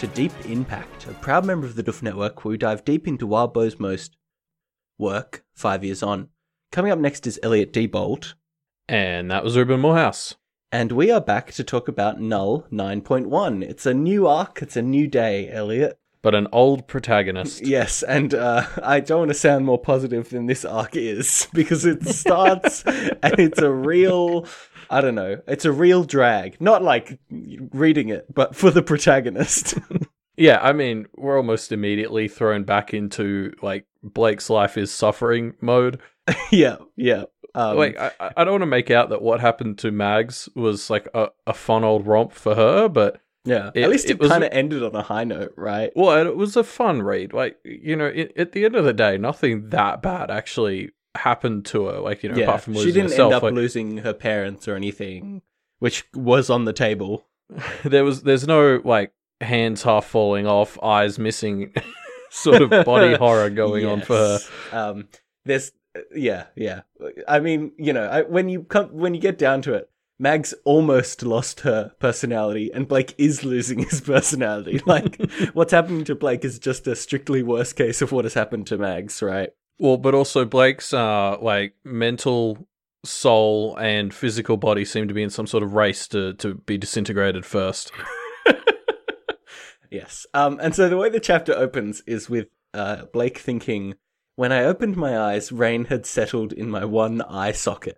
Hello and welcome to Deep in Pact, a proud member of the Duff Network where we dive deep into Wildbow's most work five years on. Coming up next is Elliot Diebold, And that was Ruben Morehouse. and we are back to talk about Null 9.1. It's a new arc, it's a new day, Elliot. But an old protagonist. Yes, and uh, I don't want to sound more positive than this arc is because it starts and it's a real, I don't know, it's a real drag. Not like reading it, but for the protagonist. Yeah, I mean, we're almost immediately thrown back into like Blake's life is suffering mode. yeah, yeah. Um, like, I, I don't want to make out that what happened to Mags was like a, a fun old romp for her, but yeah. it- At least it it, kind of ended on a high note, right? well, it was a fun read. Like, you know, it, at the end of the day, nothing that bad actually happened to her. Like, you know, yeah, apart from losing she didn't herself, end up like, losing her parents or anything, which was on the table. there was there's no like hands half falling off, eyes missing, sort of body horror going on for her. Um, there's, yeah, yeah. I mean, you know, I, when you come, when you get down to it, Mags almost lost her personality, and Blake is losing his personality. Like, what's happening to Blake is just a strictly worse case of what has happened to Mags, right? Well, but also Blake's uh like mental soul and physical body seem to be in some sort of race to to be disintegrated first. Yes. Um, and so the way the chapter opens is with uh, Blake thinking, when I opened my eyes, rain had settled in my one eye socket.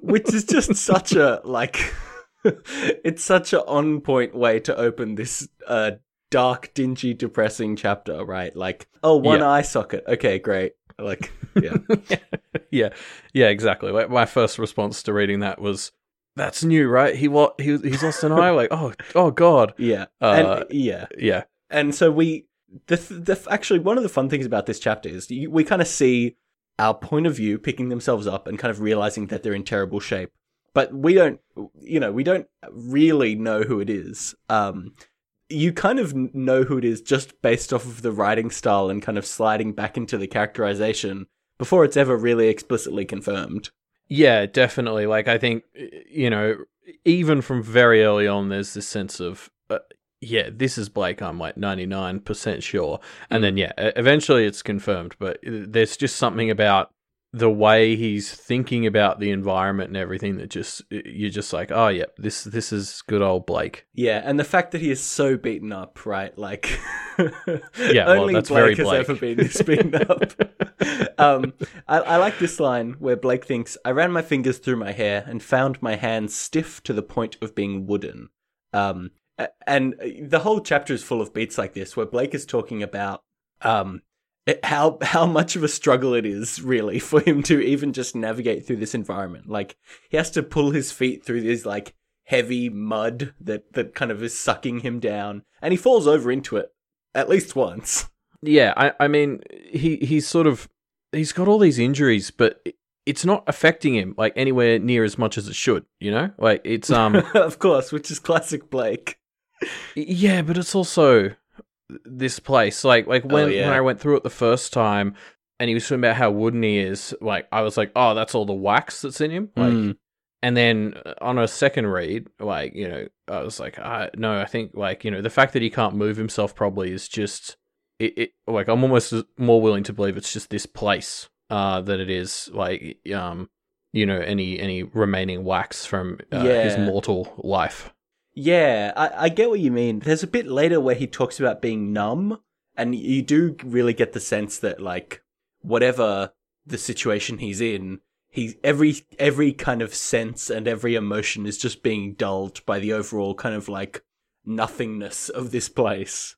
Which is just such a, like, it's such a on point way to open this uh, dark, dingy, depressing chapter, right? Like, oh, one Yeah. eye socket. Okay, great. Like, yeah. yeah, yeah, exactly. Like, my first response to reading that was, "That's new, right? He what? He he's lost an eye. Like, oh, oh god. yeah. Uh, and, yeah. Yeah, and so we the, the actually one of the fun things about this chapter is you, we kind of see our point of view picking themselves up and kind of realizing that they're in terrible shape but we don't you know we don't really know who it is um you kind of know who it is just based off of the writing style and kind of sliding back into the characterization before it's ever really explicitly confirmed Yeah, definitely. Like I think you know, even from very early on, there's this sense of. Uh, yeah, this is Blake. I'm like 99% sure. And then, yeah, eventually it's confirmed. But uh, there's just something about the way he's thinking about the environment and everything that just, you're just like, oh, yeah, this, this is good old Blake. Yeah, and the fact that he is so beaten up, right? Like, Yeah, well, only that's Blake very has Blake. ever been this beaten up. um, I, I like this line where Blake thinks, "I ran my fingers through my hair and found my hands stiff to the point of being wooden." Um, and the whole chapter is full of beats like this, where Blake is talking about um, it- how how much of a struggle it is really for him to even just navigate through this environment. Like he has to pull his feet through this like heavy mud that that kind of is sucking him down, and he falls over into it at least once. Yeah, I, I mean, he he's sort of he's got all these injuries, but it's not affecting him like anywhere near as much as it should. You know, like it's um of course, which is classic Blake. yeah, but it's also this place. Like like when Oh, yeah. when I went through it the first time, and he was talking about how wooden he is. Like I was like, oh, that's all the wax that's in him. Like, Mm. and then uh, on a second read, like you know, I was like, I, no, I think like you know, the fact that he can't move himself probably is just it. it like I'm almost more willing to believe it's just this place uh, that it is like um you know any any remaining wax from uh, his mortal life. Yeah, I, I get what you mean. There's a bit later where he talks about being numb, and you do really get the sense that like whatever the situation he's in, he every every kind of sense and every emotion is just being dulled by the overall kind of like nothingness of this place.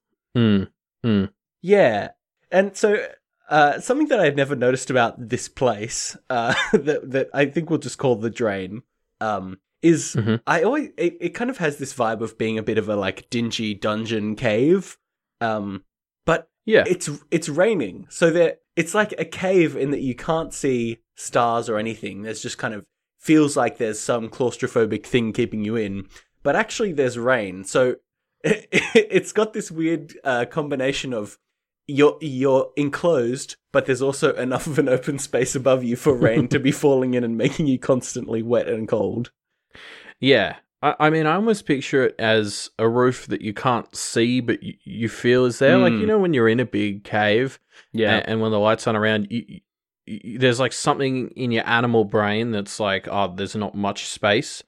Hmm. Yeah, and so uh, something that I've never noticed about this place uh, that that I think we'll just call the drain um, is Mhm. I always it, it kind of has this vibe of being a bit of a like dingy dungeon cave, um, but Yeah. it's it's raining, so there it's like a cave in that you can't see stars or anything. There's just kind of feels like there's some claustrophobic thing keeping you in, but actually there's rain, so it, it's got this weird uh, combination of you're you're enclosed, but there's also enough of an open space above you for rain to be falling in and making you constantly wet and cold. Yeah. I, I mean, I almost picture it as a roof that you can't see, but you, you feel is there. Like you Mm. know when you're in a big cave, Yeah. and, and when the lights aren't around, you, you, there's like something in your animal brain that's like, oh, there's not much space,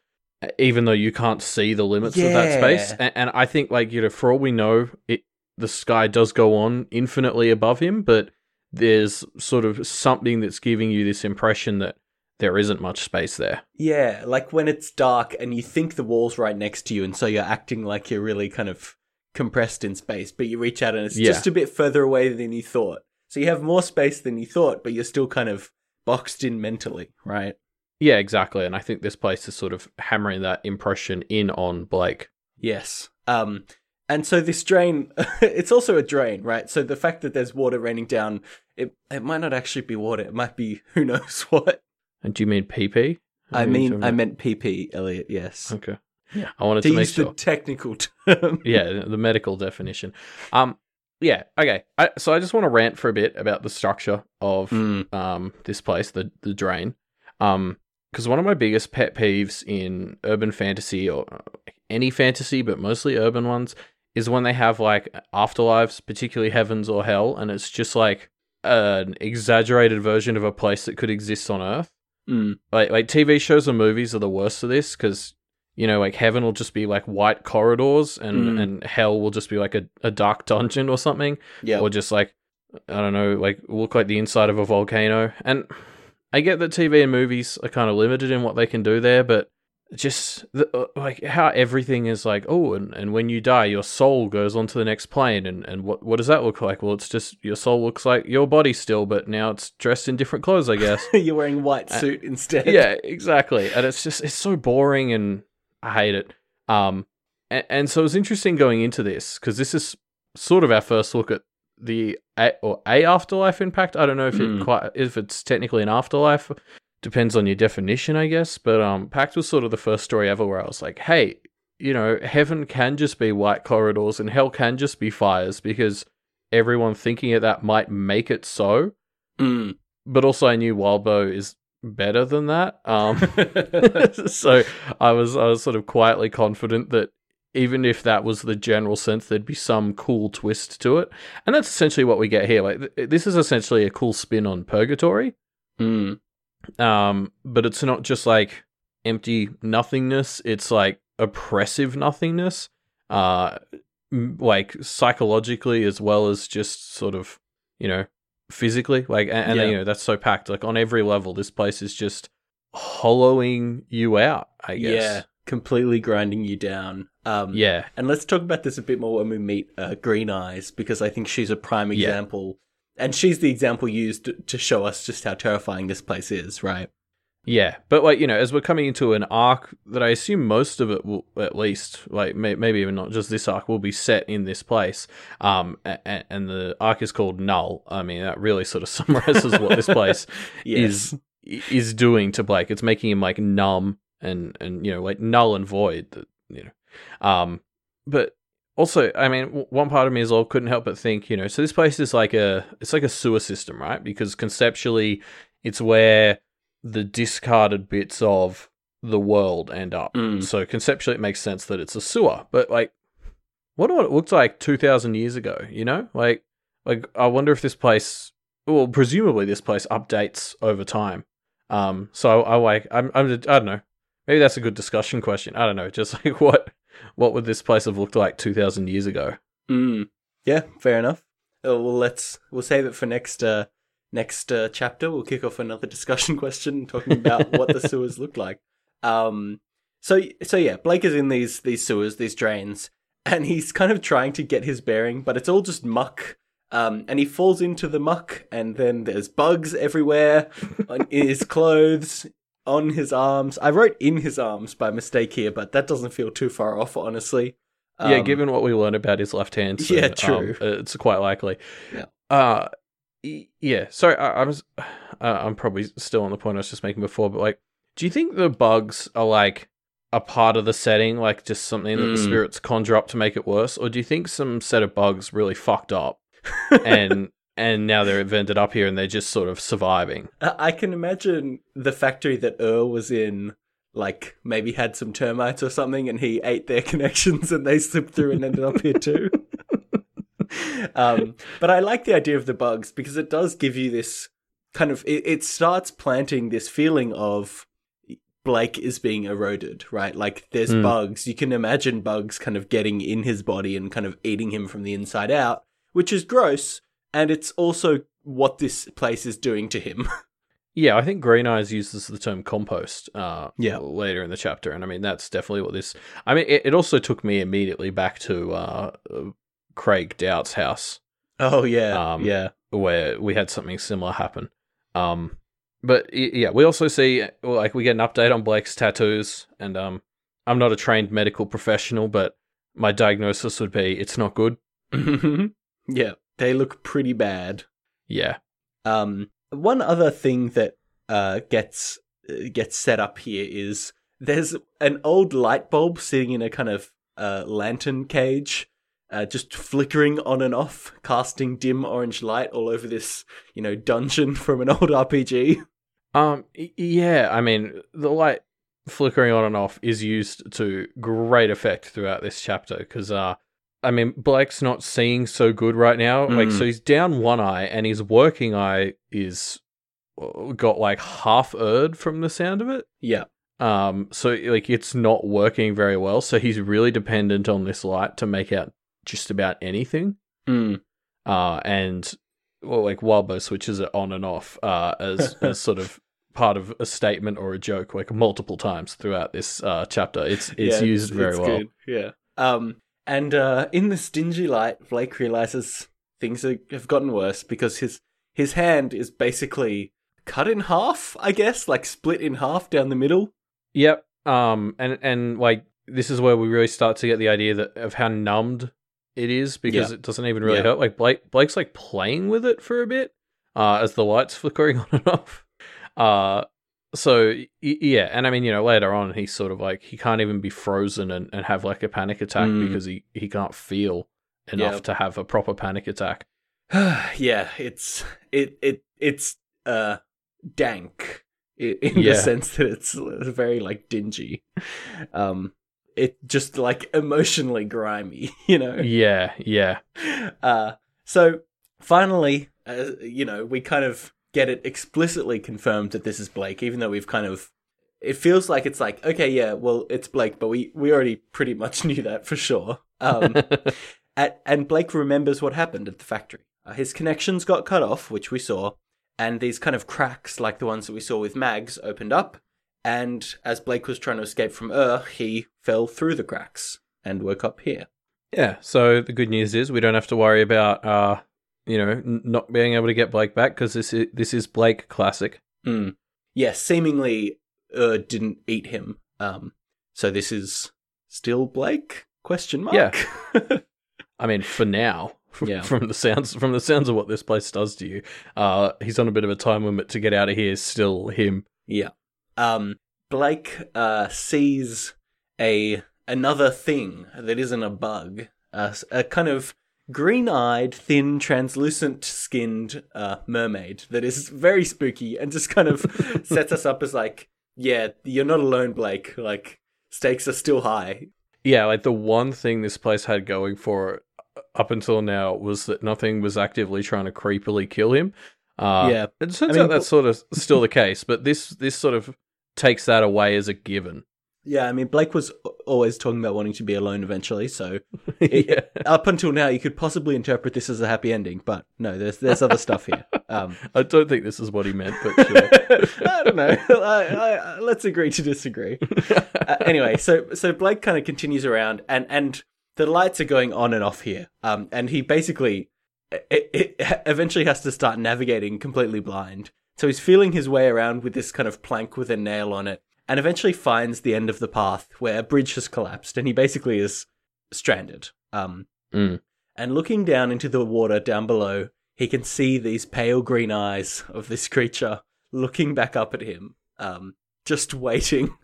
even though you can't see the limits of that space. And, and I think, like you know, for all we know, it the sky does go on infinitely above him, but there's sort of something that's giving you this impression that there isn't much space there. Yeah, like when it's dark and you think the wall's right next to you, and so you're acting like you're really kind of compressed in space, but you reach out and it's Yeah. just a bit further away than you thought. So you have more space than you thought, but you're still kind of boxed in mentally, right? Yeah, exactly. And I think this place is sort of hammering that impression in on Blake. Yes. Um, and so this drain, it's also a drain, right? So the fact that there's water raining down, it it might not actually be water. It might be who knows what. And do you mean PP? I are mean, I meant PP, Elliot. Yes. Okay. Yeah. I wanted To to, make use sure. the technical term. yeah, the medical definition. Um, yeah, okay. I, so I just want to rant for a bit about the structure of Mm. um this place, the the drain. Um, because one of my biggest pet peeves in urban fantasy or uh, any fantasy, but mostly urban ones, is when they have like afterlives, particularly heavens or hell, and it's just like an exaggerated version of a place that could exist on Earth. Mm. Like like TV shows and movies are the worst of this because you know like heaven will just be like white corridors and Mm. and hell will just be like a, a dark dungeon or something Yeah. or just like I don't know like look like the inside of a volcano and I get that TV and movies are kind of limited in what they can do there but just the, uh, like how everything is like oh and, and when you die your soul goes on to the next plane and, and what what does that look like well it's just your soul looks like your body still but now it's dressed in different clothes I guess You're wearing white suit instead. yeah, exactly. And it's just it's so boring, and I hate it. Um, and, and so it was interesting going into this because this is sort of our first look at the a, or a afterlife impact. I don't know if Mm. it quite if it's technically an afterlife. Depends on your definition, I guess. But um, Pact was sort of the first story ever where I was like, hey, you know, heaven can just be white corridors and hell can just be fires because everyone thinking of that might make it so Mm. but also I knew Wildbow is better than that. Um, so I was I was sort of quietly confident that even if that was the general sense, there'd be some cool twist to it, and that's essentially what we get here. Like th- this is essentially a cool spin on purgatory, Mm. Um, but it's not just like empty nothingness. It's like oppressive nothingness, uh, like psychologically as well as just sort of you know physically. Like, and, and Yeah. you know that's so packed. Like on every level, this place is just hollowing you out. I guess. Yeah. Completely grinding you down. Um, Yeah. And let's talk about this a bit more when we meet uh, Green Eyes, because I think she's a prime example. And she's the example used to show us just how terrifying this place is, right? Yeah, but like you know, as we're coming into an arc that I assume most of it will, at least, like may- maybe even not just this arc, will be set in this place. Um, and, and the arc is called Null. I mean, that really sort of summarizes what this place Yes. is is doing to Blake. It's making him like numb and and you know like null and void. That you know, um, but also, I mean, one part of me as well couldn't help but think, you know, so this place is like a it's like a sewer system, right? Because conceptually, it's where the discarded bits of the world end up. Mm. So conceptually, it makes sense that it's a sewer. But like, what do it looked like two thousand years ago? You know, like like I wonder if this place, well, presumably this place updates over time. Um, so I like I'm, I'm I don't know. Maybe that's a good discussion question. I don't know. Just like what what would this place have looked like two thousand years ago? Mm. Yeah, fair enough. Uh, well, let's we'll save it for next uh, next uh, chapter. We'll kick off another discussion question talking about what the sewers look like. Um, so so yeah, Blake is in these these sewers, these drains, and he's kind of trying to get his bearing, but it's all just muck. Um, and he falls into the muck, and then there's bugs everywhere on in his clothes, on his arms. I wrote in his arms by mistake here, but that doesn't feel too far off, honestly. yeah, Um, given what we learned about his left hand, so, Yeah, um, true. it's quite likely. Yeah. Uh, yeah. Sorry, I, I was. Uh, I'm probably still on the point I was just making before, but like, do you think the bugs are like a part of the setting, like just something that the Mm. spirits conjure up to make it worse, or do you think some set of bugs really fucked up and and now they're ended up here and they're just sort of surviving? I I can imagine the factory that Ur was in, like maybe had some termites or something, and he ate their connections, and they slipped through and ended up here too. um, but I like the idea of the bugs because it does give you this kind of it, it starts planting this feeling of Blake is being eroded, right? Like there's Mm. bugs. You can imagine bugs kind of getting in his body and kind of eating him from the inside out, which is gross. And it's also what this place is doing to him. Yeah, I think Green Eyes uses the term compost uh, Yeah. later in the chapter, and I mean that's definitely what this. I mean, it, it also took me immediately back to uh, Craig Doubt's house oh yeah, Um, yeah, where we had something similar happen. Um, but yeah, we also see like we get an update on Blake's tattoos, and um, I'm not a trained medical professional, but my diagnosis would be it's not good. yeah. They look pretty bad. Yeah, Um, one other thing that uh, gets uh, gets set up here is there's an old light bulb sitting in a kind of uh, lantern cage, uh, just flickering on and off, casting dim orange light all over this, you know, dungeon from an old RPG. Um, yeah, I mean, the light flickering on and off is used to great effect throughout this chapter because, uh, I mean, Blake's not seeing so good right now. Like, Mm. so he's down one eye, and his working eye is uh, got like half erred from the sound of it. Yeah, Um, so like it's not working very well. So he's really dependent on this light to make out just about anything mm. uh, and well, like Wildbow switches it on and off uh, as as sort of part of a statement or a joke, like multiple times throughout this uh, chapter. It's it's Yeah, used very it's well. good, Yeah. Um, and uh, in this dingy light, Blake realizes things are, have gotten worse because his his hand is basically cut in half. I guess, like split in half down the middle. Yep. Um, and and like this is where we really start to get the idea that of how numbed it is because Yeah. it doesn't even really Yeah. hurt. Like Blake Blake's like playing with it for a bit uh, as the lights flickering on and off. Uh, so yeah, and I mean you know later on he's sort of like he can't even be frozen and, and have like a panic attack Mm. because he he can't feel enough Yeah. to have a proper panic attack. yeah, it's it it it's uh dank in Yeah. the sense that it's very like dingy. Um, it just like emotionally grimy, you know. Yeah, yeah. Uh, so finally, uh, you know, we kind of get it explicitly confirmed that this is Blake, even though we've kind of. It feels like it's like okay, yeah, well, it's Blake, but we we already pretty much knew that for sure. Um, at, and Blake remembers what happened at the factory. Uh, his connections got cut off, which we saw, and these kind of cracks, like the ones that we saw with Mags, opened up. And as Blake was trying to escape from Ur, he fell through the cracks and woke up here. Yeah. So the good news is we don't have to worry about uh, you know, n- not being able to get Blake back because this is this is Blake classic. Hmm. Yeah, seemingly Ur didn't eat him. Um, so this is still Blake? Question mark. Yeah. I mean, for now, Yeah. from the sounds from the sounds of what this place does to you, uh, he's on a bit of a time limit to get out of here. Still him. Yeah. Um, Blake uh, sees a another thing that isn't a bug, uh, a kind of green-eyed, thin, translucent-skinned uh, mermaid that is very spooky and just kind of sets us up as like, yeah, you're not alone, Blake. Like stakes are still high. Yeah, like the one thing this place had going for it uh, up until now was that nothing was actively trying to creepily kill him. Uh, Yeah. it turns I mean, out that's sort of still the case, but this this sort of takes that away as a given. Yeah, I mean Blake was always talking about wanting to be alone eventually, so yeah. up until now you could possibly interpret this as a happy ending, but no, there's there's other stuff here. Um, I don't think this is what he meant, but sure. I don't know. I, I, let's agree to disagree. Uh, anyway, so so Blake kind of continues around, and and the lights are going on and off here. Um, and he basically it, it eventually has to start navigating completely blind. So he's feeling his way around with this kind of plank with a nail on it, and eventually finds the end of the path where a bridge has collapsed, and he basically is stranded. Um, Mm. and looking down into the water down below, he can see these pale green eyes of this creature looking back up at him, um, just waiting.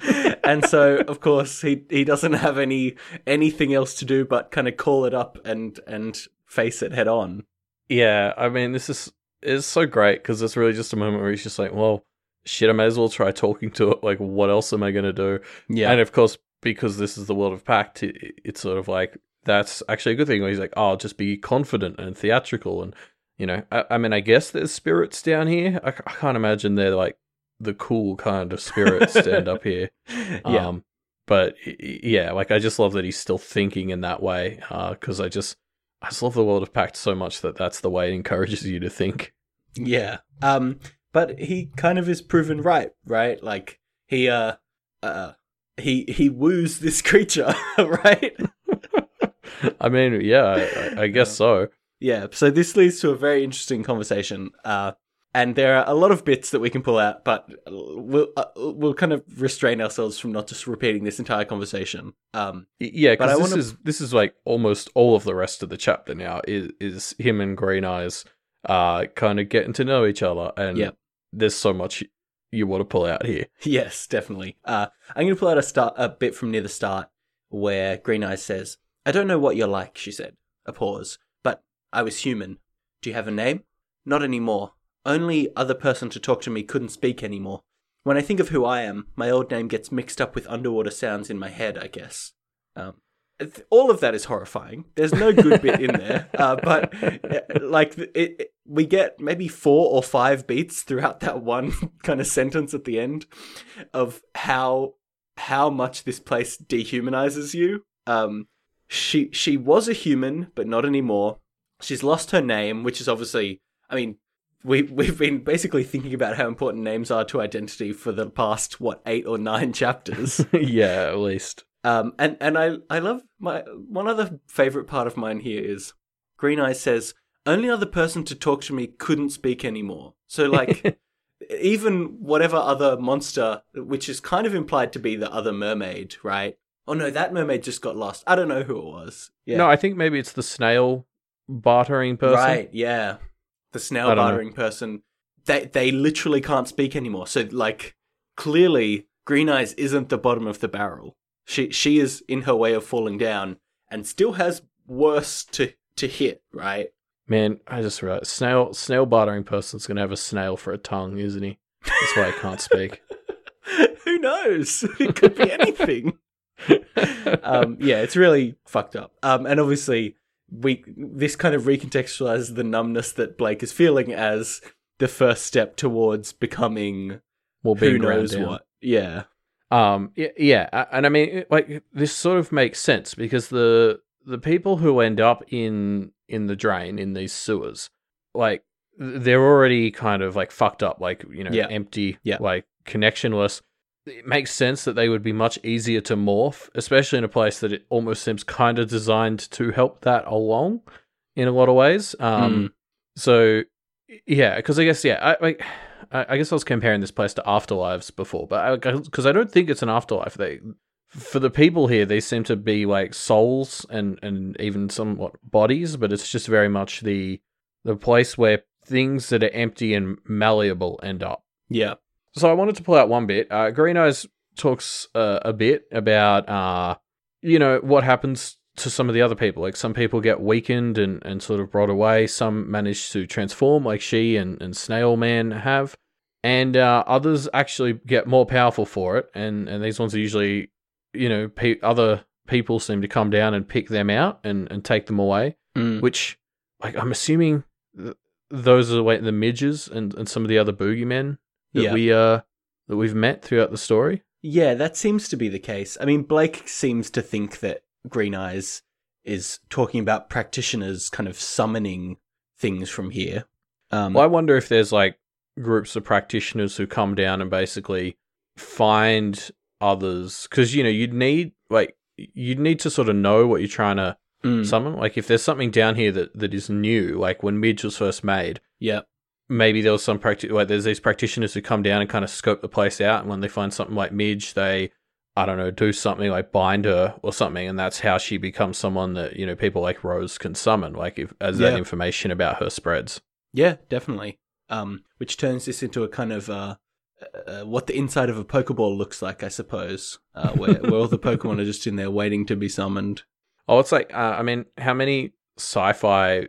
and so, of course, he he doesn't have any anything else to do but kind of call it up and and face it head on. Yeah, I mean, this is is so great because it's really just a moment where he's just like, well, shit, I may as well try talking to it. Like, what else am I going to do? Yeah. And of course, because this is the world of Pact, it, it's sort of like that's actually a good thing. Where he's like, "Oh, I'll just be confident and theatrical," and you know, I, I mean, I guess there's spirits down here. I, I, can't imagine they're like the cool kind of spirits stand up here. yeah. Um, but yeah, like I just love that he's still thinking in that way. Because uh, I just, I just love the world of Pact so much that that's the way it encourages you to think. Yeah. Um. But he kind of is proven right, right? Like he uh uh he he woos this creature, right? I mean, yeah, I, I guess so. Yeah, so this leads to a very interesting conversation. Uh, and there are a lot of bits that we can pull out, but we'll uh, we'll kind of restrain ourselves from not just repeating this entire conversation. Um, yeah, because this wanna... is this is like almost all of the rest of the chapter now is is him and Green Eyes, uh, kind of getting to know each other, and yep. There's so much you want to pull out here. Yes, definitely. Uh, I'm going to pull out a start a bit from near the start where Green Eyes says, "I don't know what you're like," she said. A pause. But I was human. Do you have a name? Not anymore. Only other person to talk to me couldn't speak anymore. When I think of who I am, my old name gets mixed up with underwater sounds in my head, I guess. Um, all of that is horrifying. There's no good bit in there, uh, but like it, we get maybe four or five beats throughout that one kind of sentence at the end of how how much this place dehumanizes you. Um, she she was a human, but not anymore. She's lost her name, which is obviously, I mean, we we've been basically thinking about how important names are to identity for the past what eight or nine chapters. yeah, at least. Um, and and I I love my one other favorite part of mine here is Green Eye says only other person to talk to me couldn't speak anymore. So like. even whatever other monster, which is kind of implied to be the other mermaid, right? Oh no, that mermaid just got lost. I don't know who it was. Yeah. No, I think maybe it's the snail bartering person. Right, yeah. The snail bartering know. person. They they literally can't speak anymore. So like clearly Green Eyes isn't the bottom of the barrel. She she is in her way of falling down and still has worse to to hit, right? Man, I just realized snail snail bartering person's gonna have a snail for a tongue, isn't he? That's why I can't speak. Who knows? It could be anything. um, yeah, it's really fucked up. Um, and obviously, we this kind of recontextualizes the numbness that Blake is feeling as the first step towards becoming well, who knows what. Yeah. Um. Yeah, yeah. And I mean, like this sort of makes sense because the the people who end up in in the drain in these sewers, like they're already kind of like fucked up, like you know, yeah. empty, yeah. like connectionless it makes sense that they would be much easier to morph, especially in a place that it almost seems kind of designed to help that along in a lot of ways. Um, mm. So, yeah, because I guess, yeah, I, I, I, guess I was comparing this place to afterlives before, but because I, I, don't think it's an afterlife. They, for the people here, they seem to be like souls and and even somewhat bodies, but it's just very much the the place where things that are empty and malleable end up. Yeah. So I wanted to pull out one bit. Uh, Green Eyes talks uh, a bit about, uh, you know, what happens to some of the other people. Like some people get weakened and, and sort of brought away. Some manage to transform, like she and, and Snail Man have. And uh, others actually get more powerful for it. And, and these ones are usually, you know, pe- other people seem to come down and pick them out and, and take them away. Mm. Which, like, I'm assuming th- those are the, way the midges and, and some of the other boogeymen that yeah. we uh that we've met throughout the story. Yeah, that seems to be the case. I mean, Blake seems to think that Green Eyes is talking about practitioners kind of summoning things from here. Um, well, I wonder if there's like groups of practitioners who come down and basically find others because you know you'd need like you'd need to sort of know what you're trying to mm. summon. Like if there's something down here that that is new, like when Midge was first made, yeah, maybe there was some practice like there's these practitioners who come down and kind of scope the place out and when they find something like midge they i don't know do something like bind her or something and that's how she becomes someone that you know people like rose can summon like if as yeah. that information about her spreads yeah definitely um which turns this into a kind of uh, uh what the inside of a Pokeball looks like, I suppose, uh, where, where all the Pokemon are just in there waiting to be summoned. Oh, it's like, uh, I mean, how many sci fi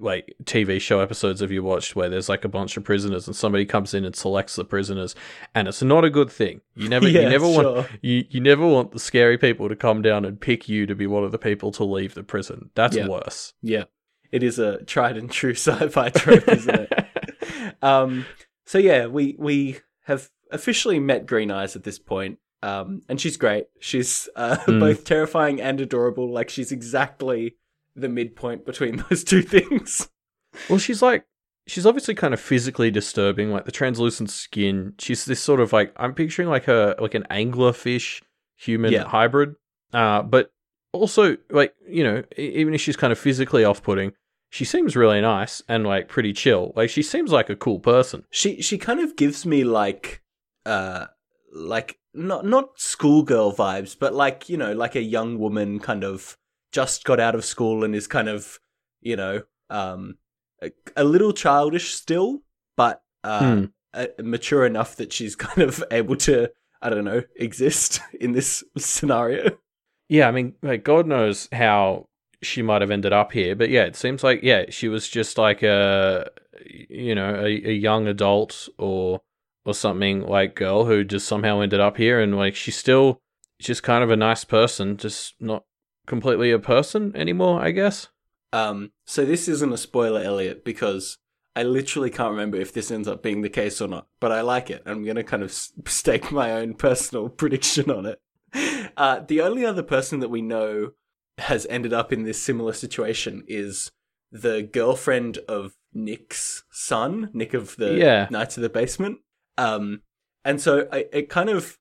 like TV show episodes have you watched where there's like a bunch of prisoners and somebody comes in and selects the prisoners and it's not a good thing. You never Yeah, you never sure. want you, you never want the scary people to come down and pick you to be one of the people to leave the prison. That's Yeah. worse. Yeah, it is a tried and true sci-fi trope, isn't it? um, so yeah, we we have officially met Green Eyes at this point, um, and she's great. She's uh, Mm. both terrifying and adorable. Like she's exactly the midpoint between those two things. Well, she's like, she's obviously kind of physically disturbing, like the translucent skin. She's this sort of like, I'm picturing like a like an anglerfish human Yeah. hybrid. Uh, but also like you know, even if she's kind of physically off-putting, she seems really nice and like pretty chill. Like she seems like a cool person. She she kind of gives me like uh like not not schoolgirl vibes, but like you know like a young woman kind of just got out of school and is kind of you know um a, a little childish still, but uh Hmm. uh, mature enough that she's kind of able to I don't know exist in this scenario. Yeah, I mean, like God knows how she might have ended up here, but yeah, it seems like yeah, she was just like a you know a, a young adult or or something like girl who just somehow ended up here, and like she's still just kind of a nice person, just not completely a person anymore, I guess. Um, so this isn't a spoiler, Elliot, because I literally can't remember if this ends up being the case or not. But I like it. I'm gonna kind of stake my own personal prediction on it. Uh, the only other person that we know has ended up in this similar situation is the girlfriend of Nick's son, Nick of the Yeah. Knights of the Basement. Um, and so I, it kind of,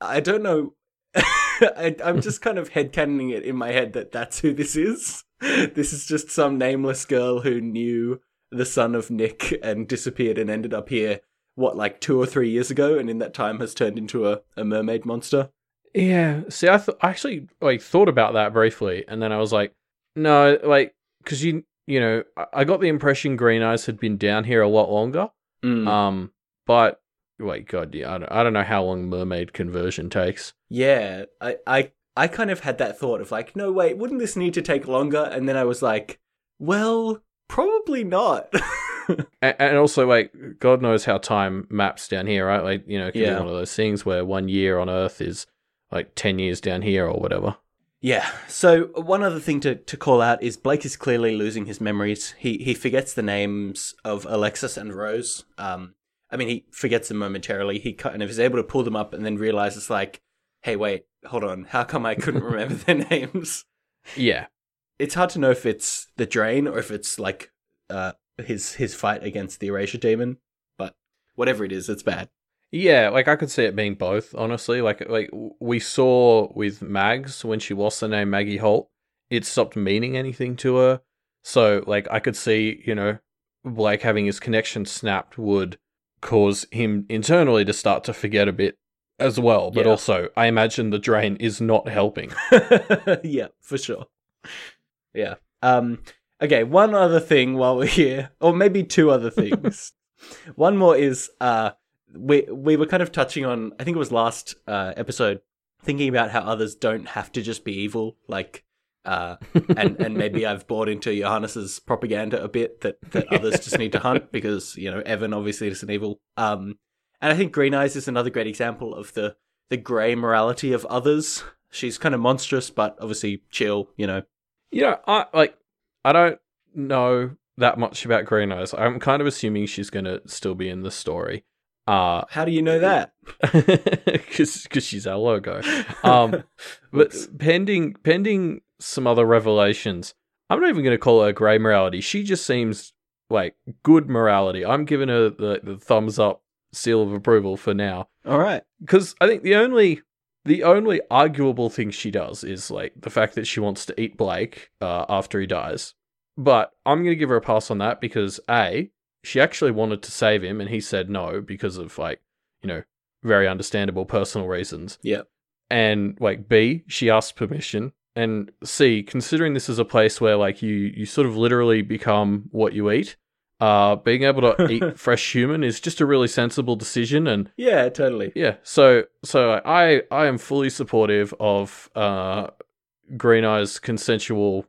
I don't know. I, I'm just kind of headcanoning it in my head that that's who this is. This is just some nameless girl who knew the son of Nick and disappeared and ended up here, what, like two or three years ago, and in that time has turned into a, a mermaid monster. Yeah. See, I, th- I actually like thought about that briefly, and then I was like, no, like because you you know I- I got the impression Green Eyes had been down here a lot longer. Mm. Um, but wait, God, yeah, I don't, I don't know how long mermaid conversion takes. Yeah, I, I, I kind of had that thought of like, no, wait, wouldn't this need to take longer? And then I was like, well, probably not. And, and also, like, God knows how time maps down here, right? Like, you know, it can Yeah. be one of those things where one year on Earth is like ten years down here or whatever. Yeah. So one other thing to, to call out is Blake is clearly losing his memories. He he forgets the names of Alexis and Rose. Um, I mean, he forgets them momentarily. He kind of is able to pull them up and then realizes like, hey, wait, hold on, how come I couldn't remember their names? Yeah, It's hard to know if it's the drain or if it's like uh his his fight against the erasure demon. But whatever it is, it's bad. Yeah. Like, I could see it being both. Honestly, like, like we saw with Mags when she lost the name Maggie Holt, it stopped meaning anything to her. So, like, I could see, you know, Blake having his connection snapped would cause him internally to start to forget a bit as well. But Yeah. also, I imagine the drain is not helping. yeah, for sure. Yeah. Um okay, one other thing while we're here, or maybe two other things. one more is uh we we were kind of touching on I think it was last uh episode thinking about how others don't have to just be evil like uh and and maybe I've bought into Johannes's propaganda a bit that that others just need to hunt because you know Evan obviously isn't evil. Um and I think Green Eyes is another great example of the the grey morality of others. She's kind of monstrous, but obviously chill, you know. You know, I like I don't know that much about Green Eyes. I'm kind of assuming she's gonna still be in the story. Uh How do you know that? because she's our logo. Um but pending pending some other revelations, I'm not even gonna call her grey morality. She just seems like good morality. I'm giving her the, the thumbs up seal of approval for now. All right. because I think the only the only arguable thing she does is like the fact that she wants to eat Blake uh, after he dies. But I'm gonna give her a pass on that because a she actually wanted to save him and he said no because of like you know very understandable personal reasons. Yep. And like B she asked permission and C considering this is a place where like you you sort of literally become what you eat. Uh, being able to eat fresh human is just a really sensible decision, and Yeah, totally. yeah, so so I I am fully supportive of uh Green Eye's consensual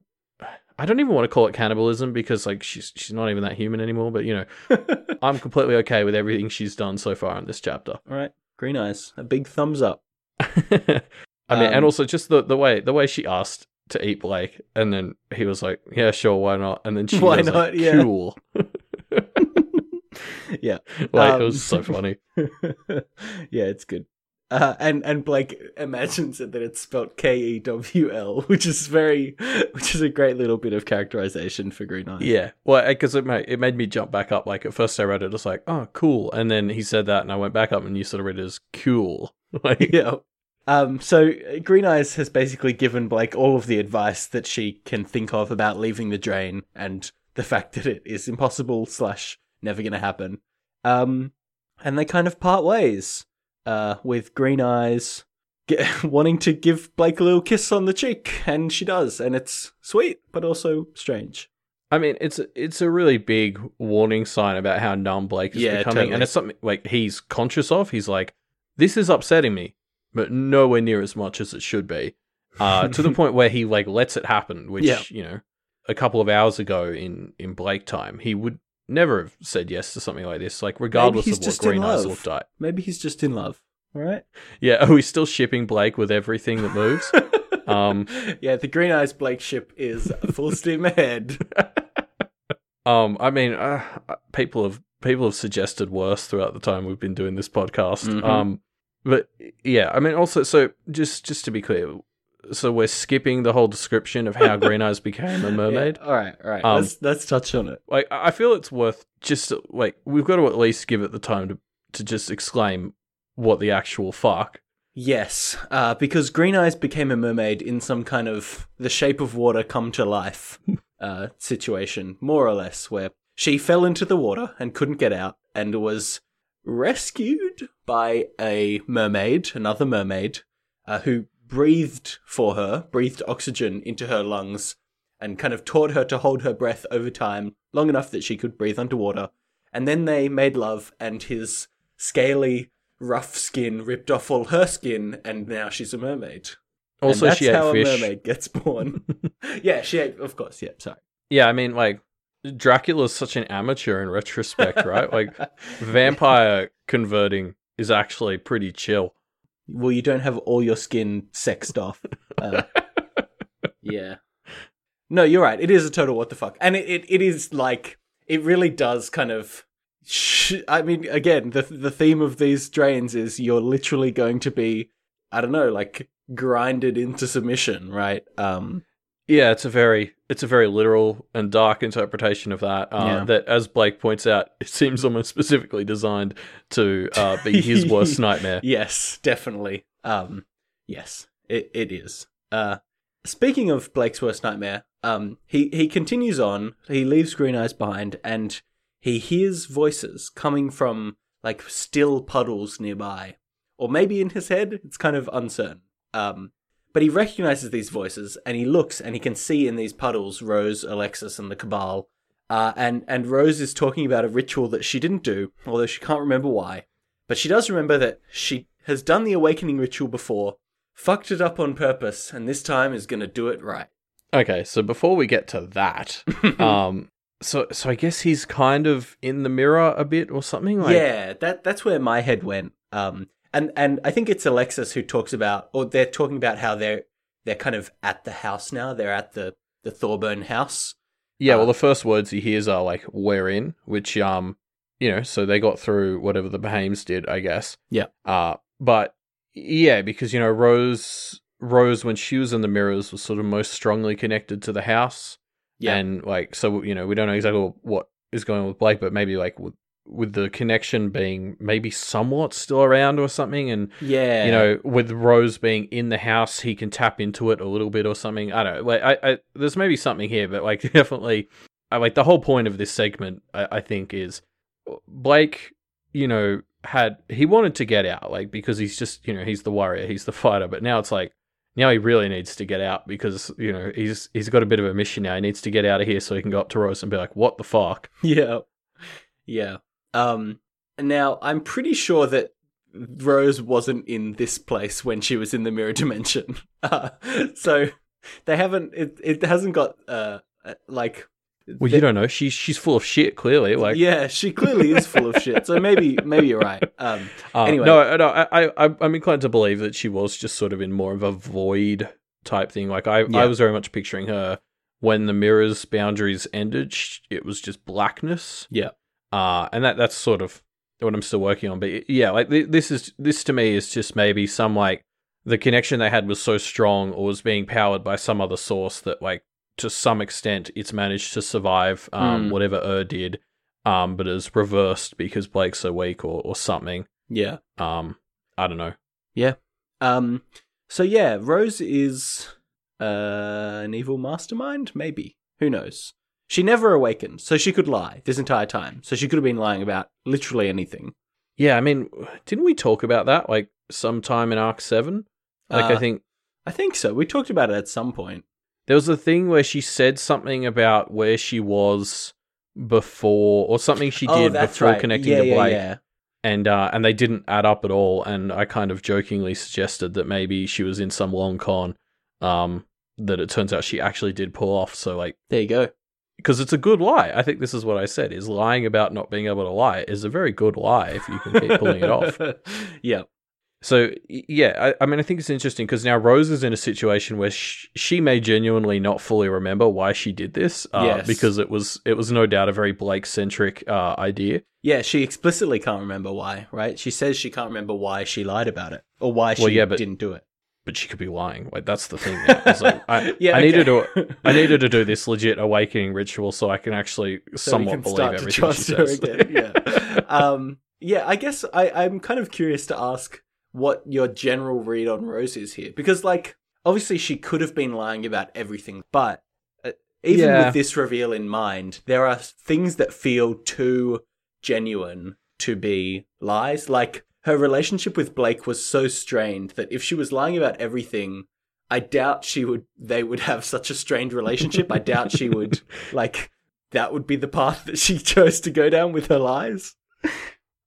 I don't even want to call it cannibalism because like she's she's not even that human anymore. But you know, I'm completely okay with everything she's done so far in this chapter. All right, green eyes, a big thumbs up. I mean, and Um, also just the the way the way she asked to eat Blake, and then he was like, "Yeah, sure, why not?" And then she Why was not? like, Yeah. "Cool." Yeah. like Um, it was so funny. yeah, it's good. Uh, and and Blake imagines it that it's spelled K E W L, which is very, which is a great little bit of characterization for Green Eyes. Yeah, well, because it made it made me jump back up. Like at first, I read it as like, "Oh, cool," and then he said that, and I went back up, and you sort of read it as "cool." like, yeah. Um, so uh, Green Eyes has basically given Blake all of the advice that she can think of about leaving the drain and the fact that it is impossible slash never going to happen. Um, and they kind of part ways. Uh, with Green Eyes get, wanting to give Blake a little kiss on the cheek, and she does, and it's sweet but also strange. I mean, it's it's a really big warning sign about how numb Blake is Yeah, becoming, totally. and it's something like he's conscious of. He's like, "This is upsetting me, but nowhere near as much as it should be." Uh, to the point where he like lets it happen, which Yeah. you know, a couple of hours ago in in Blake time, he would never have said yes to something like this. Like regardless of what just in Green Eyes love. looked like. Maybe he's just in love. All right. Yeah, are we still shipping Blake with everything that moves? Um, yeah, the Green Eyes Blake ship is full steam ahead. Um, I mean, uh, people have people have suggested worse throughout the time we've been doing this podcast. Mhm. Um, but yeah, I mean, also, so just just to be clear, so we're skipping the whole description of how Green Eyes became a mermaid. Yeah, All right, all right. Um, let's let's touch on it. Like, I feel it's worth just like we've got to at least give it the time to to just exclaim what the actual fuck. Yes, uh, because Green Eyes became a mermaid in some kind of the shape of water come to life uh, situation, more or less, where she fell into the water and couldn't get out and was rescued by a mermaid, another mermaid, uh, who breathed for her, breathed oxygen into her lungs, and kind of taught her to hold her breath over time, long enough that she could breathe underwater. And then they made love, and his scaly, rough skin ripped off all her skin, and now she's a mermaid. Also, she ate how fish. a mermaid gets born. yeah, she ate, of course. Yeah, sorry. Yeah, I mean, like Dracula's such an amateur in retrospect, right? Like vampire converting is actually pretty chill. Well, you don't have all your skin sexed off. Uh, yeah. No, you're right. It is a total what the fuck, and it, it, it is like it really does kind of. Sh- I mean, again, the the theme of these drains is you're literally going to be, I don't know, like grinded into submission, right? Um, Yeah, it's a very it's a very literal and dark interpretation of that. Uh, Yeah. That, as Blake points out, it seems almost specifically designed to uh, be his worst nightmare. Yes, definitely. Um, yes, it, it is. Uh, speaking of Blake's worst nightmare, um, he, he continues on. He leaves Green Eyes behind, and he hears voices coming from like still puddles nearby, or maybe in his head. It's kind of uncertain. Um, but he recognizes these voices, and he looks, and he can see in these puddles Rose, Alexis, and the Cabal. Uh, and and Rose is talking about a ritual that she didn't do, although she can't remember why. But she does remember that she has done the awakening ritual before, fucked it up on purpose, and this time is going to do it right. Okay, so before we get to that, um, so so I guess he's kind of in the mirror a bit or something. Like, yeah, that that's where my head went. Um, and and I think it's Alexis who talks about, or they're talking about how they're they're kind of at the house now. They're at the the Thorburn house. Yeah, well, Uh, the first words he hears are like "we're in," which um, you know, so they got through whatever the Behaims did, I guess. Yeah. Uh, but yeah, because you know, Rose, Rose, when she was in the mirrors, was sort of most strongly connected to the house, Yeah, and like, so you know, we don't know exactly what is going on with Blake, but maybe like with the connection being maybe somewhat still around or something, and yeah, you know, with Rose being in the house, he can tap into it a little bit or something. I don't know. Like, I, I there's maybe something here, but like, definitely, I like the whole point of this segment. I, I think is uh, Blake. You know, had he wanted to get out, like because he's just you know he's the warrior, he's the fighter, but now it's like now he really needs to get out because you know he's he's got a bit of a mission now. He needs to get out of here so he can go up to Rose and be like, "What the fuck?" Yeah. Yeah. Um now I'm pretty sure that Rose wasn't in this place when she was in the mirror dimension. Uh, so they haven't it, it hasn't got uh Uh, Like, Well, you don't know. She's she's full of shit. Clearly, like yeah, she clearly is full of shit. So maybe maybe you're right. Um, Uh, Anyway. no, no, I, I, I'm inclined to believe that she was just sort of in more of a void type thing. Like I, Yeah. I was very much picturing her when the mirror's boundaries ended. It was just blackness. Yeah. Uh, and that that's sort of what I'm still working on. But yeah, like thi- this is this to me is just maybe some like the connection they had was so strong or was being powered by some other source that like to some extent it's managed to survive um, Mm. whatever Ur did. Um, but is reversed because Blake's so weak or, or something. yeah. Um, I don't know. Yeah. Um. So yeah, Rose is uh, an evil mastermind. Maybe who knows? She never awakened, so she could lie this entire time. So she could have been lying about literally anything. Yeah, I mean, didn't we talk about that like sometime in Arc Seven? Like, I Uh, think I think so. We talked about it at some point. there was a thing where she said something about where she was before, or something she oh, did that's before right. connecting yeah, to yeah, Blake, Yeah. and uh, and they didn't add up at all. And I kind of jokingly suggested that maybe she was in some long con. Um, that it turns out she actually did pull off. So like. There you go. Because it's a good lie. I think this is what I said: is lying about not being able to lie is a very good lie if you can keep pulling it off. yeah. So yeah, I, I mean, I think it's interesting because now Rose is in a situation where sh- she may genuinely not fully remember why she did this, uh, Yes. because it was it was no doubt a very Blake centric uh, idea. Yeah, she explicitly can't remember why, right? She says she can't remember why she lied about it or why she Well, yeah, but- didn't do it. But she could be lying. Like that's the thing. Now. Like, I, yeah, I needed to I needed to do this legit awakening ritual so I can actually so somewhat can believe everything she says. Yeah. um, yeah, I guess I, I'm kind of curious to ask what your general read on Rose is here. Because, like, obviously she could have been lying about everything, but uh, even Yeah. with this reveal in mind, there are things that feel too genuine to be lies. Like, her relationship with Blake was so strained that if she was lying about everything, I doubt she would, they would have such a strained relationship. I doubt she would, like, that would be the path that she chose to go down with her lies.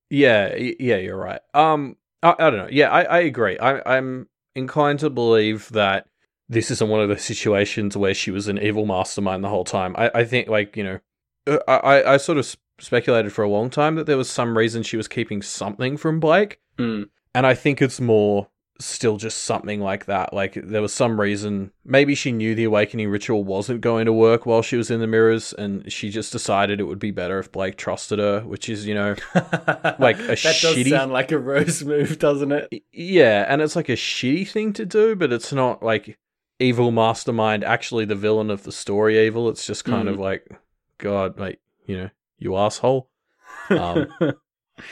Yeah, yeah, you're right. Um, I, I don't know. Yeah, I, I agree. I, I'm inclined to believe that this isn't one of those situations where she was an evil mastermind the whole time. I, I think, like, you know, uh, I, I, I sort of speculated for a long time that there was some reason she was keeping something from Blake, Mm. and I think it's more still just something like that. Like, there was some reason. Maybe she knew the awakening ritual wasn't going to work while she was in the mirrors, and she just decided it would be better if Blake trusted her, which is, you know. Like a that does shitty- sound like a Rose move, doesn't it? Yeah, and it's like a shitty thing to do, but it's not like evil mastermind actually the villain of the story evil. It's just kind of like, God, like, you know, you asshole. Um,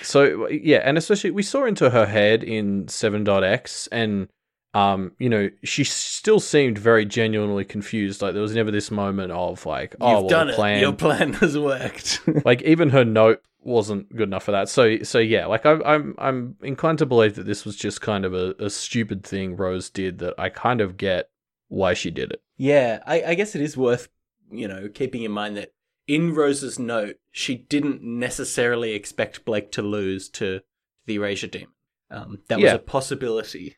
So yeah, and especially we saw into her head in 7.x and um, you know, she still seemed very genuinely confused. Like there was never this moment of like, oh, You've well, done the it. plan. Your plan has worked. like even her note wasn't good enough for that. So so yeah, like I'm I'm I'm inclined to believe that this was just kind of a, a stupid thing Rose did that I kind of get why she did it. yeah, I, I guess it is worth, you know, keeping in mind that in Rose's note, she didn't necessarily expect Blake to lose to the Erasure Demon. Um, that was a possibility.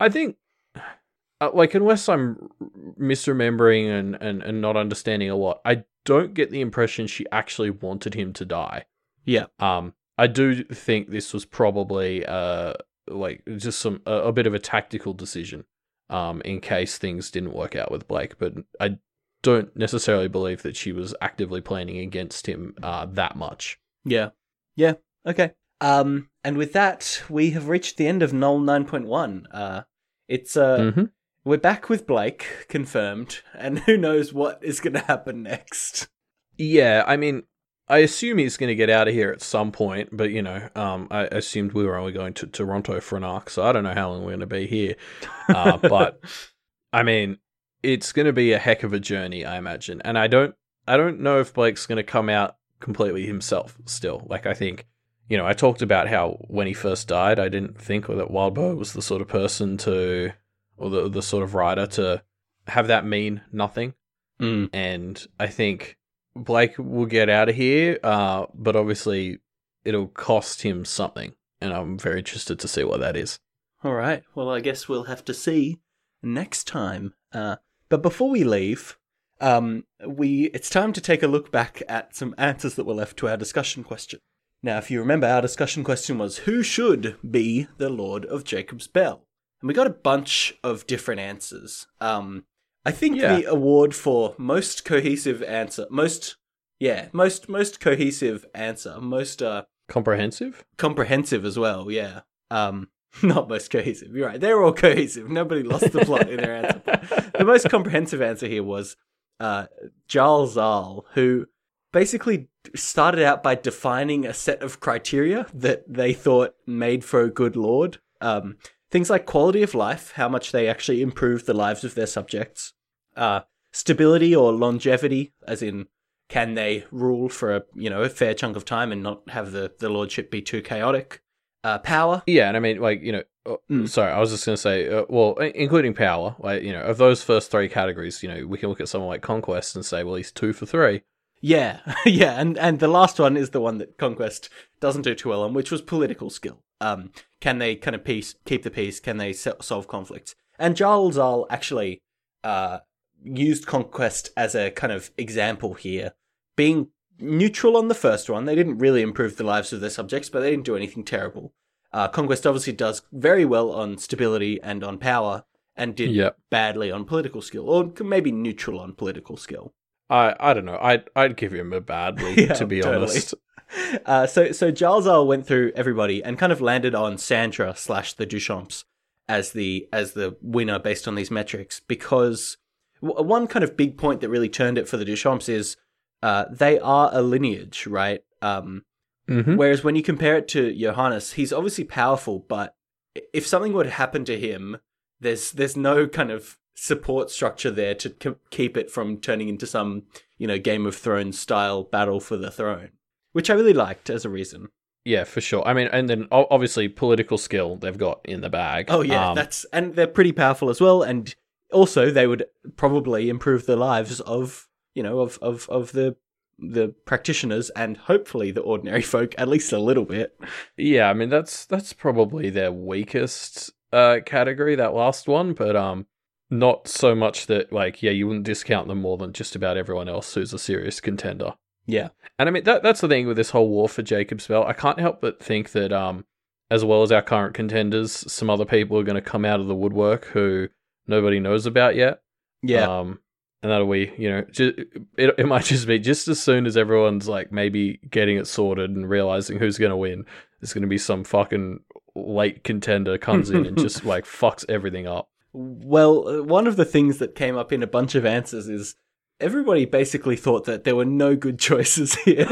I think uh, like unless I'm misremembering and, and and not understanding a lot, I don't get the impression she actually wanted him to die. Yeah. Um I do think this was probably uh like just some a, a bit of a tactical decision um in case things didn't work out with Blake, but I don't necessarily believe that she was actively planning against him uh that much. Yeah. Yeah. Okay. Um, and with that, we have reached the end of Null 9.1. Uh, it's, uh, Mhm. we're back with Blake, confirmed, and who knows what is going to happen next. Yeah, I mean, I assume he's going to get out of here at some point, but you know, um, I assumed we were only going to Toronto for an arc, so I don't know how long we're going to be here. Uh, but I mean, it's going to be a heck of a journey, I imagine, and I don't, I don't know if Blake's going to come out completely himself. Still, like I think, you know, I talked about how when he first died, I didn't think that Wildbow was the sort of person to, or the the sort of writer to have that mean nothing Mm. and I think Blake will get out of here, uh, but obviously it'll cost him something, and I'm very interested to see what that is. All right. Well, I guess we'll have to see next time. Uh, but before we leave, um, we it's time to take a look back at some answers that were left to our discussion question. Now, if you remember, our discussion question was who should be the Lord of Jacob's Bell? And we got a bunch of different answers. Um, I think Yeah. the award for most cohesive answer, most yeah, most most cohesive answer, most uh Comprehensive? comprehensive as well. Yeah. Um, not most cohesive. You're right. They're all cohesive. Nobody lost the plot in their answer. The most comprehensive answer here was uh, Giles Zal, who basically started out by defining a set of criteria that they thought made for a good lord. Um, things like quality of life, how much they actually improved the lives of their subjects, uh, stability or longevity, as in can they rule for a you know a fair chunk of time and not have the, the lordship be too chaotic? Uh, power, Yeah, and I mean, like, you know, uh, Mm. sorry, I was just going to say, uh, well, i- including power, like, you know, of those first three categories, you know, we can look at someone like Conquest and say, well, he's two for three. Yeah, yeah, and and the last one is the one that Conquest doesn't do too well on, which was political skill. Um, can they kind of peace, keep the peace? Can they se- solve conflicts? And Jarl Zal actually uh, used Conquest as a kind of example here, being neutral on the first one. They didn't really improve the lives of their subjects, but they didn't do anything terrible. Uh, Conquest obviously does very well on stability and on power, and did Yep. badly on political skill, or maybe neutral on political skill. I, I don't know. I'd, I'd give him a badly, Yeah, to be totally. honest. Uh, so so Giles went through everybody and kind of landed on Sandra slash the Duchamps as the as the winner based on these metrics because w- one kind of big point that really turned it for the Duchamps is uh, they are a lineage, right? Um, hmm Whereas when you compare it to Johannes, he's obviously powerful, but if something would happen to him, there's there's no kind of support structure there to k- keep it from turning into some you know Game of Thrones style battle for the throne, which I really liked as a reason. Yeah, for sure. I mean, and then obviously political skill they've got in the bag. Oh yeah, Um, that's and they're pretty powerful as well, and also they would probably improve the lives of you know of of of the the practitioners and hopefully the ordinary folk at least a little bit. Yeah, I mean that's that's probably their weakest uh category, that last one, but um not so much that like yeah, you wouldn't discount them more than just about everyone else who's a serious contender. Yeah. And I mean that that's the thing with this whole war for Jacob's Bell. I can't help but think that um as well as our current contenders, some other people are going to come out of the woodwork who nobody knows about yet. Yeah. Um, and that'll be, you know, ju- it, it might just be just as soon as everyone's like maybe getting it sorted and realizing who's going to win, there's going to be some fucking late contender comes in and just like fucks everything up. Well, uh, one of the things that came up in a bunch of answers is everybody basically thought that there were no good choices here.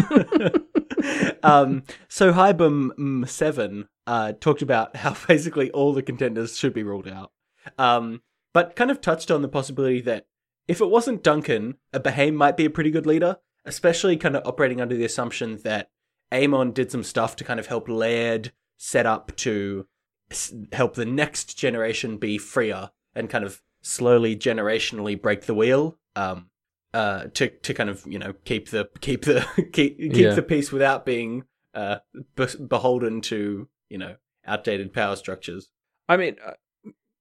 um, so Hybum 7 uh, talked about how basically all the contenders should be ruled out, um, but kind of touched on the possibility that if it wasn't Duncan, a Behaim might be a pretty good leader, especially kind of operating under the assumption that Amon did some stuff to kind of help Laird set up to s- help the next generation be freer and kind of slowly generationally break the wheel um uh to to kind of you know keep the keep the keep keep Yeah. the peace without being uh be- beholden to you know outdated power structures I mean, uh,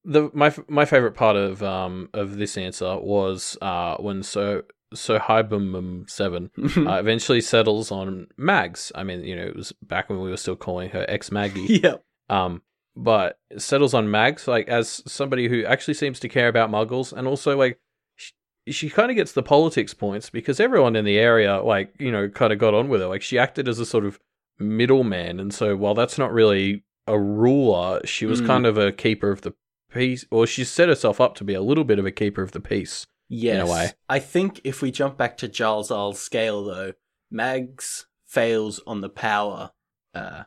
the my my favorite part of um of this answer was uh when so so Hybum seven uh, eventually settles on Mags. I mean, you know, it was back when we were still calling her ex Maggie. yeah Um, but settles on Mags like as somebody who actually seems to care about Muggles, and also like she, she kind of gets the politics points because everyone in the area like you know kind of got on with her. Like she acted as a sort of middleman, and so while that's not really a ruler, she was Mm. kind of a keeper of the peace, or she's set herself up to be a little bit of a keeper of the peace. yes a way. i think if we jump back to Giles Al's scale though mags fails on the power uh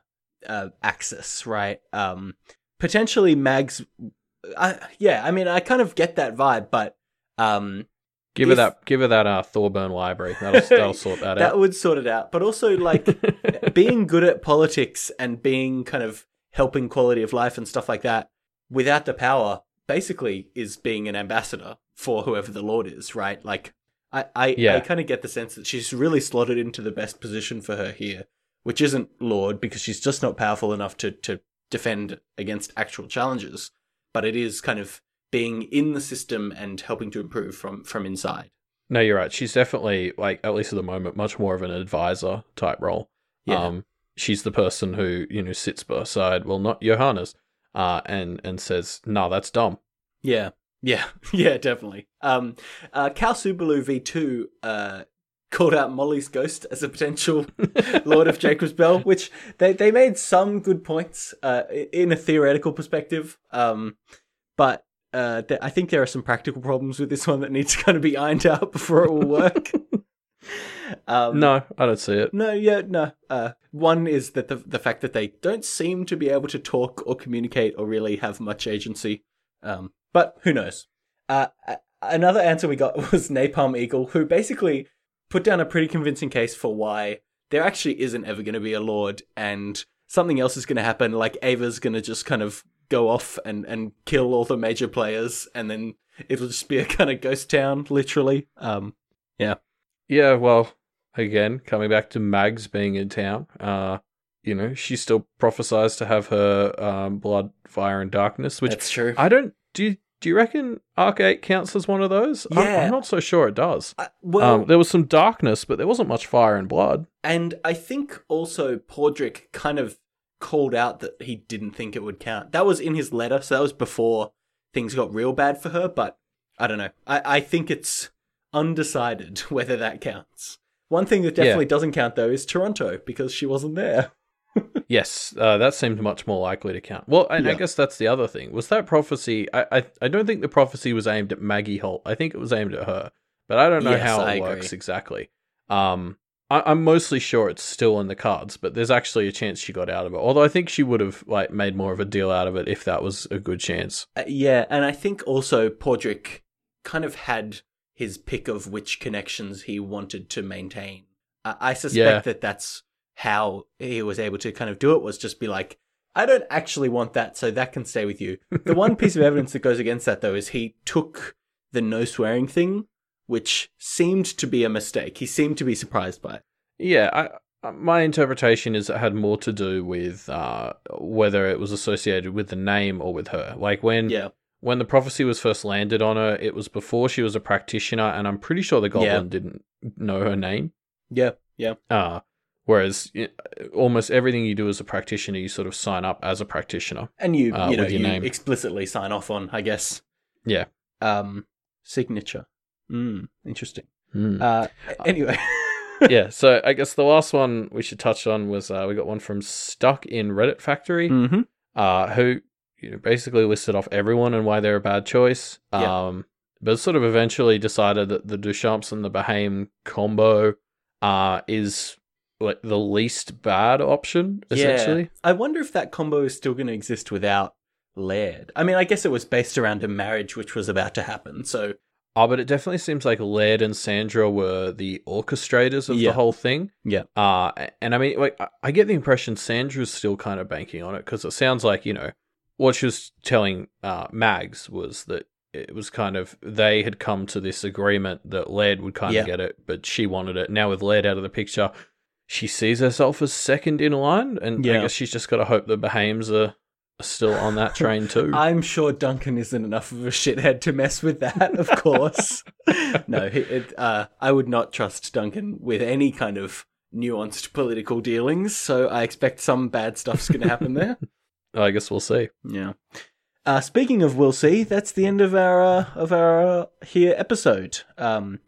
uh axis right um potentially mags I, yeah i mean i kind of get that vibe but um Give If- her that, give her that uh, Thorburn library. That'll, that'll sort that, that out. That would sort it out but also like being good at politics and being kind of helping quality of life and stuff like that without the power basically is being an ambassador for whoever the lord is right like i i, Yeah. I kind of get the sense that she's really slotted into the best position for her here which isn't lord because she's just not powerful enough to to defend against actual challenges but it is kind of being in the system and helping to improve from from inside No, you're right. She's definitely like at least at the moment much more of an advisor type role. Yeah. Um, she's the person who you know sits beside, well, not Johannes, uh, and and says, "No, that's dumb." Yeah, yeah, yeah, definitely. Um, uh, Cal Subalu V2 uh, called out Molly's ghost as a potential Lord of Jacob's Bell, which they, they made some good points uh, in a theoretical perspective. Um, but uh, th- I think there are some practical problems with this one that need to kind of be ironed out before it will work. Um, No, I don't see it. no, yeah, no. Uh, one is that the the fact that they don't seem to be able to talk or communicate or really have much agency. Um, but who knows? Uh, another answer we got was Napalm Eagle, who basically put down a pretty convincing case for why there actually isn't ever going to be a lord, and something else is going to happen. Like Ava's going to just kind of go off and and kill all the major players, and then it'll just be a kind of ghost town, literally. Um, Yeah, well, again, coming back to Mags being in town, uh, you know, she still prophesies to have her um, blood, fire, and darkness, which that's true. I don't. Do you, do you reckon Arc Eight counts as one of those? I'm- Yeah. I'm, not so sure it does. I- well, um, there was some darkness, but there wasn't much fire and blood. And I think also Podrick kind of called out that he didn't think it would count. That was in his letter, so that was before things got real bad for her, but I don't know. I, I think it's undecided whether that counts. One thing that definitely doesn't count though is Toronto, because she wasn't there. Yes, uh, that seemed much more likely to count. Well, and I Yeah. guess that's the other thing. Was that prophecy? I, I I don't think the prophecy was aimed at Maggie Holt. I think it was aimed at her, but I don't know Yes, how I it agree. works exactly. Um, I, I'm mostly sure it's still in the cards, but there's actually a chance she got out of it. Although I think she would have like made more of a deal out of it if that was a good chance. Uh, yeah, and I think also Podrick kind of had his pick of which connections he wanted to maintain. I, I suspect Yeah. that that's how he was able to kind of do it was just be like, I don't actually want that, so that can stay with you. The one piece of evidence that goes against that though is he took the no swearing thing, which seemed to be a mistake. He seemed to be surprised by it. Yeah, I, uh, my interpretation is it had more to do with uh, whether it was associated with the name or with her. Like when Yeah. When the prophecy was first landed on her, it was before she was a practitioner, and I'm pretty sure the goblin Yeah. didn't know her name. Yeah. Yeah. Uh, whereas almost everything you do as a practitioner, you sort of sign up as a practitioner. And you, Uh, you know, you name. explicitly sign off on, I guess. Yeah. Um, signature. Mm, interesting. Hmm. Uh, anyway. yeah, so I guess the last one we should touch on was uh, we got one from Stuck in Reddit Factory, hmm uh, who you know, basically listed off everyone and why they're a bad choice. Yeah. Um, but sort of eventually decided that the Duchamps and the Behaim combo uh, is like the least bad option, essentially. Yeah. I wonder if that combo is still going to exist without Laird. I mean, I guess it was based around a marriage which was about to happen. So, Oh, but it definitely seems like Laird and Sandra were the orchestrators of Yeah. the whole thing. Yeah. Uh, and I mean, like, I- I get the impression Sandra's still kind of banking on it because it sounds like, you know, what she was telling uh, Mags was that it was kind of, they had come to this agreement that Laird would kind Yeah. of get it, but she wanted it. Now with Laird out of the picture, she sees herself as second in line. And I guess she's just got to hope the Behaims are, still on that train too. I'm sure Duncan isn't enough of a shithead to mess with that, of course. no, he- it, uh, I would not trust Duncan with any kind of nuanced political dealings, so I expect some bad stuff's going to happen there. I guess we'll see. Yeah. Uh, speaking of we'll see, that's the end of our uh, of our uh, here episode. Um,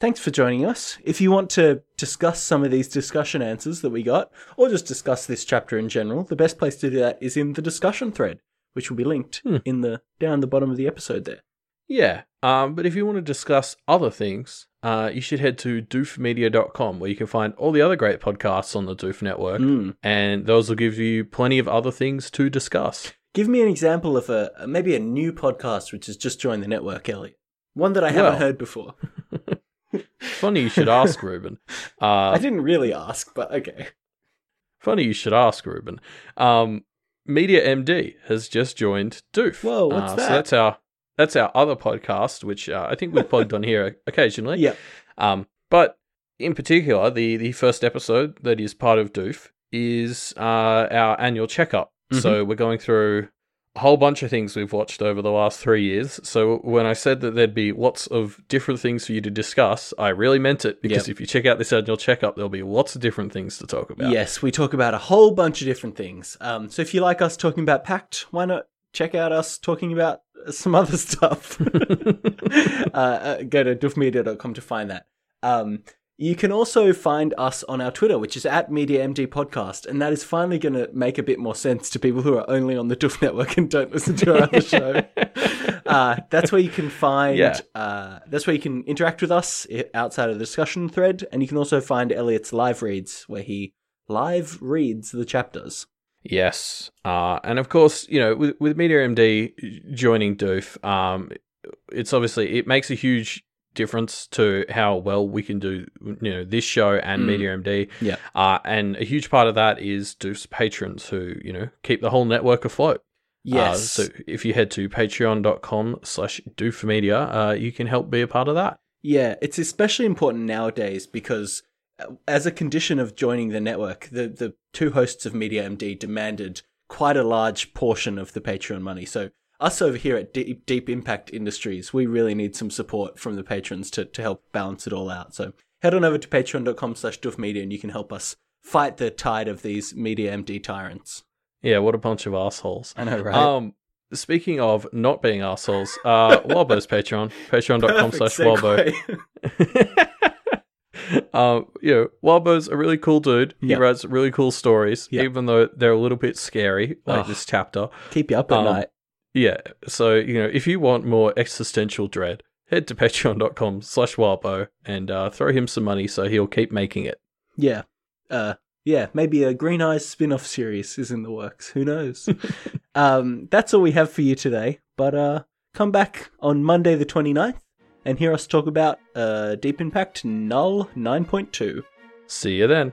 thanks for joining us. If you want to discuss some of these discussion answers that we got, or just discuss this chapter in general, the best place to do that is in the discussion thread, which will be linked Hmm. in the down the bottom of the episode there. Yeah, um, but if you want to discuss other things, uh, you should head to doofmedia.com where you can find all the other great podcasts on the Doof Network, Mm. and those will give you plenty of other things to discuss. Give me an example of a maybe a new podcast which has just joined the network, Elliot. One that I haven't Well. heard before. Funny you should ask, Ruben. I Uh, didn't really ask, but okay. funny you should ask, Ruben. Um, Media MD has just joined Doof. Whoa, what's Uh, that? So that's our that's our other podcast, which uh, I think we've plugged on here occasionally. Yeah. Um, but in particular, the the first episode that is part of Doof is uh, our annual checkup. Mm-hmm. So we're going through a whole bunch of things we've watched over the last three years. So when I said that there'd be lots of different things for you to discuss, I really meant it because Yep. if you check out this annual checkup, there'll be lots of different things to talk about. Yes, we talk about a whole bunch of different things. Um, so if you like us talking about Pact, why not check out us talking about some other stuff? uh, uh, go to doofmedia.com to find that. Um, you can also find us on our Twitter, which is at MediaMD Podcast, and that is finally going to make a bit more sense to people who are only on the Doof Network and don't listen to our other show. Uh, that's where you can find. Yeah. Uh, that's where you can interact with us outside of the discussion thread, and you can also find Elliot's live reads, where he live reads the chapters. Yes, uh, and of course, you know, with, with Media MD joining Doof, um, it's obviously it makes a huge difference to how well we can do, you know, this show and Mm. Media MD. Yeah. uh, and a huge part of that is Doof's patrons who, you know, keep the whole network afloat. Yes. Uh, so if you head to patreon.com slash doofmedia, uh, you can help be a part of that. Yeah, it's especially important nowadays because uh, as a condition of joining the network, the, the two hosts of Media MD demanded quite a large portion of the Patreon money. So us over here at Deep, Deep in Pact Industries, we really need some support from the patrons to, to help balance it all out. So head on over to patreon.com slash doofmedia and you can help us fight the tide of these Media MD tyrants. Yeah, what a bunch of assholes. I know, right? Um, speaking of not being assholes, uh, Wildbow's Patreon, patreon.com slash Wildbow. um, you know, Wildbow's a really cool dude. He writes really cool stories, Yeah. even though they're a little bit scary, like Ugh. this chapter. Keep you up at Um, night. Yeah, so, you know, if you want more existential dread, head to patreon.com slash Wildbow and uh, throw him some money so he'll keep making it. Yeah. Uh yeah, maybe a Green Eyes spin-off series is in the works. Who knows? um that's all we have for you today. But uh come back on Monday the 29th and hear us talk about uh, Deep in Pact Null 9.2. See you then.